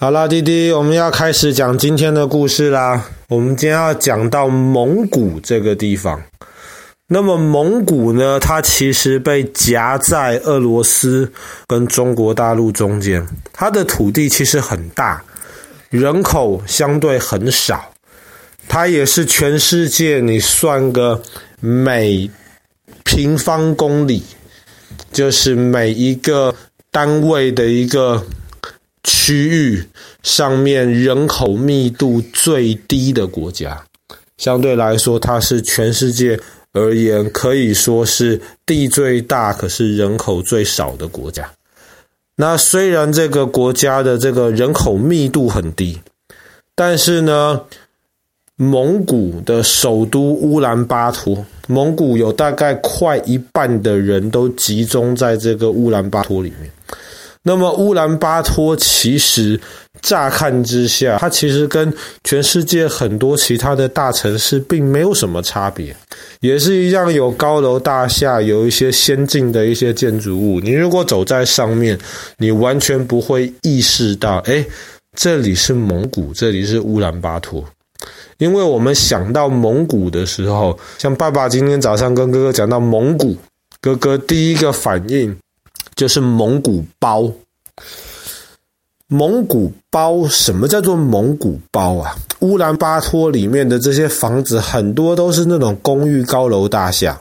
好啦，弟弟，我们要开始讲今天的故事啦。我们今天要讲到蒙古这个地方。那么蒙古呢，它其实被夹在俄罗斯跟中国大陆中间，它的土地其实很大，人口相对很少。它也是全世界，你算个每平方公里，就是每一个单位的一个。区域上面人口密度最低的国家，相对来说，它是全世界而言可以说是地最大，可是人口最少的国家。那虽然这个国家的这个人口密度很低，但是呢，蒙古的首都乌兰巴托，蒙古有大概快一半的人都集中在这个乌兰巴托里面。那么乌兰巴托其实乍看之下，它其实跟全世界很多其他的大城市并没有什么差别，也是一样有高楼大厦，有一些先进的一些建筑物。你如果走在上面，你完全不会意识到，诶，这里是蒙古，这里是乌兰巴托。因为我们想到蒙古的时候，像爸爸今天早上跟哥哥讲到蒙古，哥哥第一个反应。就是蒙古包，蒙古包，什么叫做蒙古包啊？乌兰巴托里面的这些房子很多都是那种公寓高楼大厦，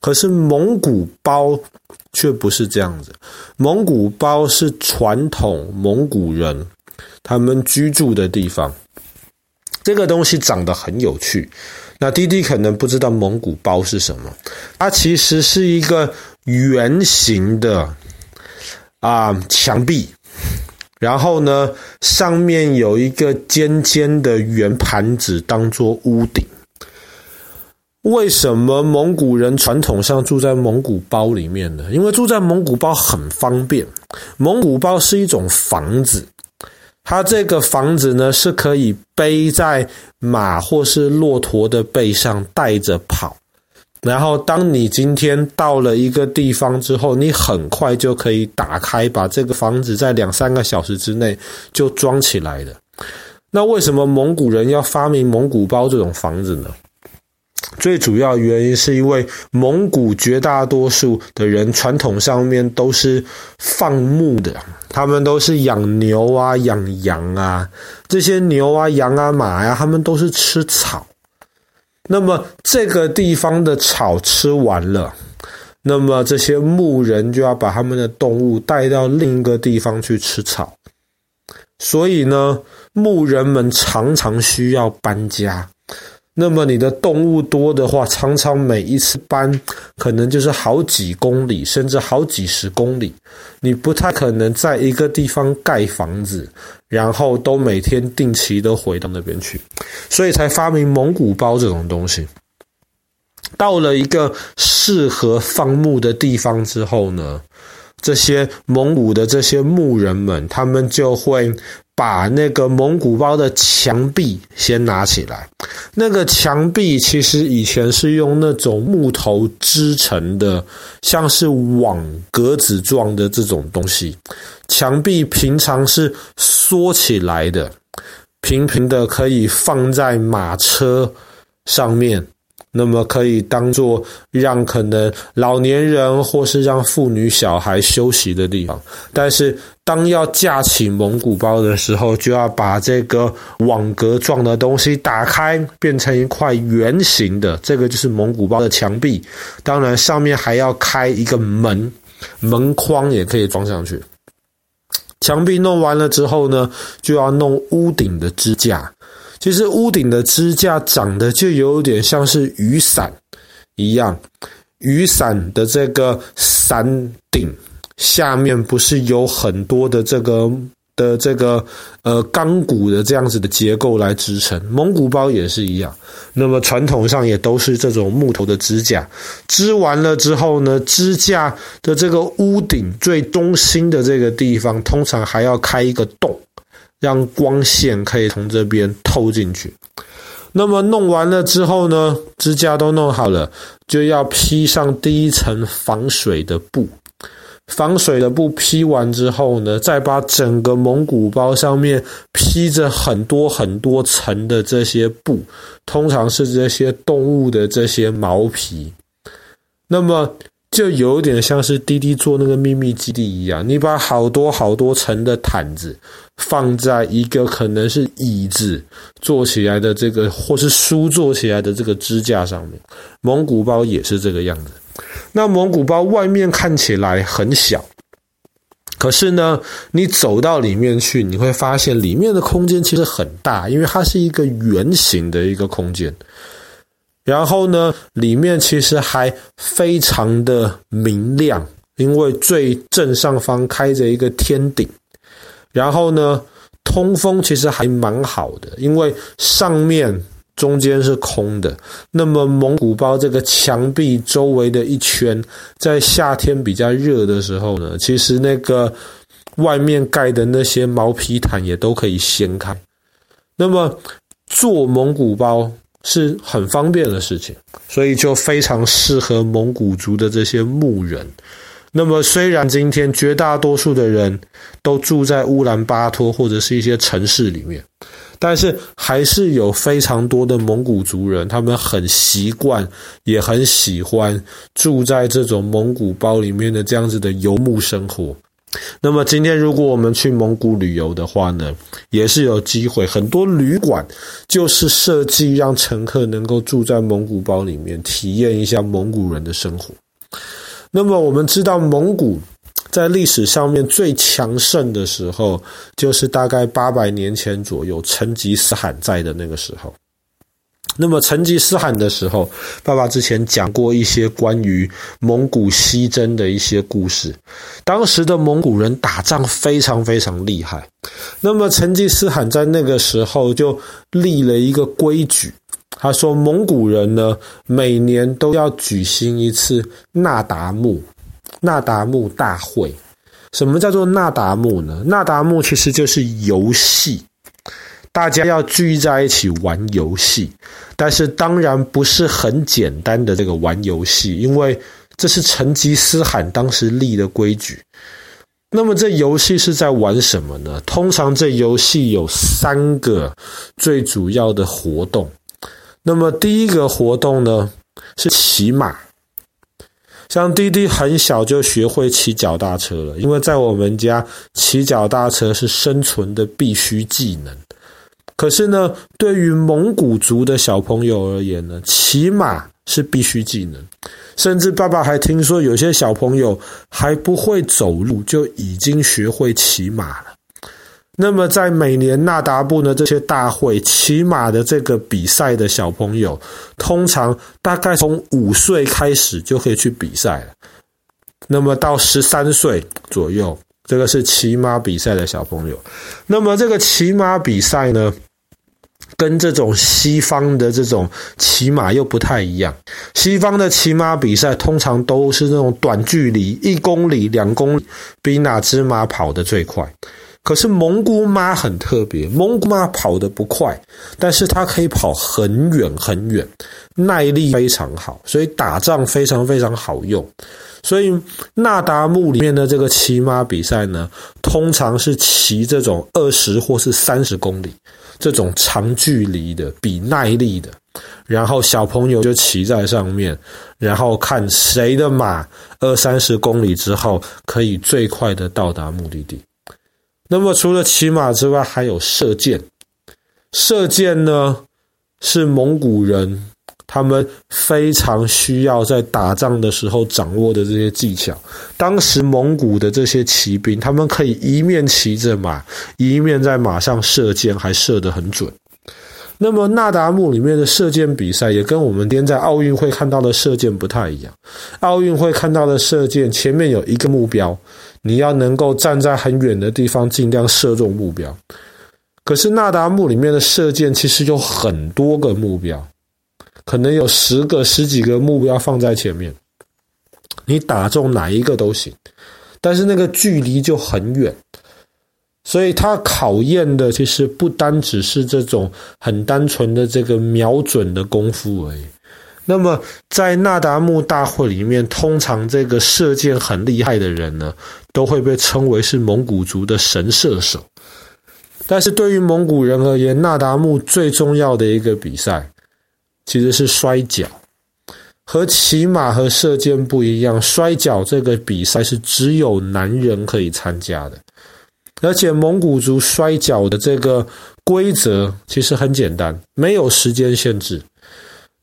可是蒙古包却不是这样子。蒙古包是传统蒙古人他们居住的地方，这个东西长得很有趣。那弟弟可能不知道蒙古包是什么，它其实是一个圆形的。啊，墙壁，然后呢，上面有一个尖尖的圆盘子当做屋顶。为什么蒙古人传统上住在蒙古包里面呢？因为住在蒙古包很方便。蒙古包是一种房子，它这个房子呢是可以背在马或是骆驼的背上带着跑。然后，当你今天到了一个地方之后，你很快就可以打开，把这个房子在两三个小时之内就装起来了。那为什么蒙古人要发明蒙古包这种房子呢？最主要原因是因为蒙古绝大多数的人传统上面都是放牧的，他们都是养牛啊、养羊啊，这些牛啊、羊啊、马呀、啊，他们都是吃草。那么这个地方的草吃完了，那么这些牧人就要把他们的动物带到另一个地方去吃草。所以呢，牧人们常常需要搬家。那么你的动物多的话，常常每一次搬可能就是好几公里，甚至好几十公里。你不太可能在一个地方盖房子，然后都每天定期的回到那边去，所以才发明蒙古包这种东西。到了一个适合放牧的地方之后呢，这些蒙古的这些牧人们，他们就会。把那个蒙古包的墙壁先拿起来，那个墙壁其实以前是用那种木头织成的，像是网格子状的这种东西。墙壁平常是缩起来的，平平的可以放在马车上面。那么可以当做让可能老年人或是让妇女小孩休息的地方，但是当要架起蒙古包的时候，就要把这个网格状的东西打开，变成一块圆形的，这个就是蒙古包的墙壁。当然上面还要开一个门，门框也可以装上去。墙壁弄完了之后呢，就要弄屋顶的支架。其实屋顶的支架长得就有点像是雨伞一样，雨伞的这个伞顶下面不是有很多的这个的这个呃钢骨的这样子的结构来支撑，蒙古包也是一样。那么传统上也都是这种木头的支架，支完了之后呢，支架的这个屋顶最中心的这个地方，通常还要开一个洞。让光线可以从这边透进去。那么弄完了之后呢，支架都弄好了，就要披上第一层防水的布。防水的布披完之后呢，再把整个蒙古包上面披着很多很多层的这些布，通常是这些动物的这些毛皮。那么就有点像是滴滴做那个秘密基地一样，你把好多好多层的毯子放在一个可能是椅子做起来的这个，或是书做起来的这个支架上面。蒙古包也是这个样子。那蒙古包外面看起来很小，可是呢，你走到里面去，你会发现里面的空间其实很大，因为它是一个圆形的一个空间。然后呢，里面其实还非常的明亮，因为最正上方开着一个天顶。然后呢，通风其实还蛮好的，因为上面。中间是空的，那么蒙古包这个墙壁周围的一圈，在夏天比较热的时候呢，其实那个外面盖的那些毛皮毯也都可以掀开。那么做蒙古包是很方便的事情，所以就非常适合蒙古族的这些牧人。那么虽然今天绝大多数的人都住在乌兰巴托或者是一些城市里面。但是还是有非常多的蒙古族人，他们很习惯，也很喜欢住在这种蒙古包里面的这样子的游牧生活。那么今天如果我们去蒙古旅游的话呢，也是有机会，很多旅馆就是设计让乘客能够住在蒙古包里面，体验一下蒙古人的生活。那么我们知道蒙古。在历史上面最强盛的时候，就是大概八百年前左右，成吉思汗在的那个时候。那么成吉思汗的时候，爸爸之前讲过一些关于蒙古西征的一些故事。当时的蒙古人打仗非常非常厉害。那么成吉思汗在那个时候就立了一个规矩，他说蒙古人呢，每年都要举行一次那达慕。那达慕大会，什么叫做那达慕呢？那达慕其实就是游戏，大家要聚在一起玩游戏，但是当然不是很简单的这个玩游戏，因为这是成吉思汗当时立的规矩。那么这游戏是在玩什么呢？通常这游戏有三个最主要的活动。那么第一个活动呢，是骑马。像滴滴很小就学会骑脚踏车了，因为在我们家骑脚踏车是生存的必须技能。可是呢，对于蒙古族的小朋友而言呢，骑马是必须技能。甚至爸爸还听说有些小朋友还不会走路就已经学会骑马了。那么，在每年那达布呢这些大会，骑马的这个比赛的小朋友，通常大概从五岁开始就可以去比赛了。那么到十三岁左右，这个是骑马比赛的小朋友。那么这个骑马比赛呢，跟这种西方的这种骑马又不太一样。西方的骑马比赛通常都是那种短距离，一公里、两公里，比哪只马跑得最快。可是蒙古马很特别，蒙古马跑得不快，但是它可以跑很远很远，耐力非常好，所以打仗非常非常好用。所以那达慕里面的这个骑马比赛呢，通常是骑这种二十或是三十公里这种长距离的，比耐力的，然后小朋友就骑在上面，然后看谁的马二三十公里之后可以最快的到达目的地。那么除了骑马之外，还有射箭。射箭呢，是蒙古人他们非常需要在打仗的时候掌握的这些技巧。当时蒙古的这些骑兵，他们可以一面骑着马，一面在马上射箭，还射得很准。那么那达慕里面的射箭比赛，也跟我们今天在奥运会看到的射箭不太一样。奥运会看到的射箭，前面有一个目标。你要能够站在很远的地方，尽量射中目标。可是那达慕里面的射箭其实有很多个目标，可能有十个、十几个目标放在前面，你打中哪一个都行。但是那个距离就很远，所以它考验的其实不单只是这种很单纯的这个瞄准的功夫而已。那么在那达慕大会里面，通常这个射箭很厉害的人呢，都会被称为是蒙古族的神射手。但是对于蒙古人而言，那达慕最重要的一个比赛其实是摔跤。和骑马和射箭不一样，摔跤这个比赛是只有男人可以参加的，而且蒙古族摔跤的这个规则其实很简单，没有时间限制。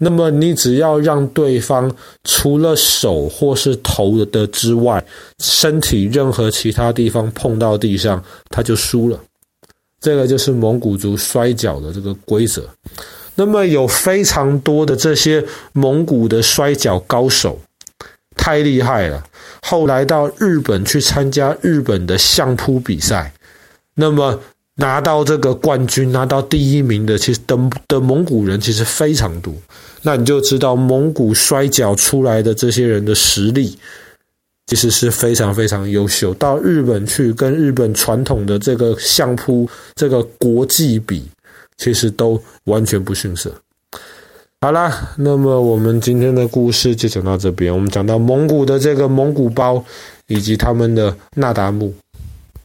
那么你只要让对方除了手或是头的之外，身体任何其他地方碰到地上，他就输了。这个就是蒙古族摔跤的这个规则。那么有非常多的这些蒙古的摔跤高手，太厉害了。后来到日本去参加日本的相扑比赛，那么拿到这个冠军、拿到第一名的，其实的的蒙古人其实非常多。那你就知道蒙古摔角出来的这些人的实力，其实是非常非常优秀。到日本去跟日本传统的这个相扑这个国际比。其实都完全不逊色。好啦，那么我们今天的故事就讲到这边。我们讲到蒙古的这个蒙古包，以及他们的那达慕。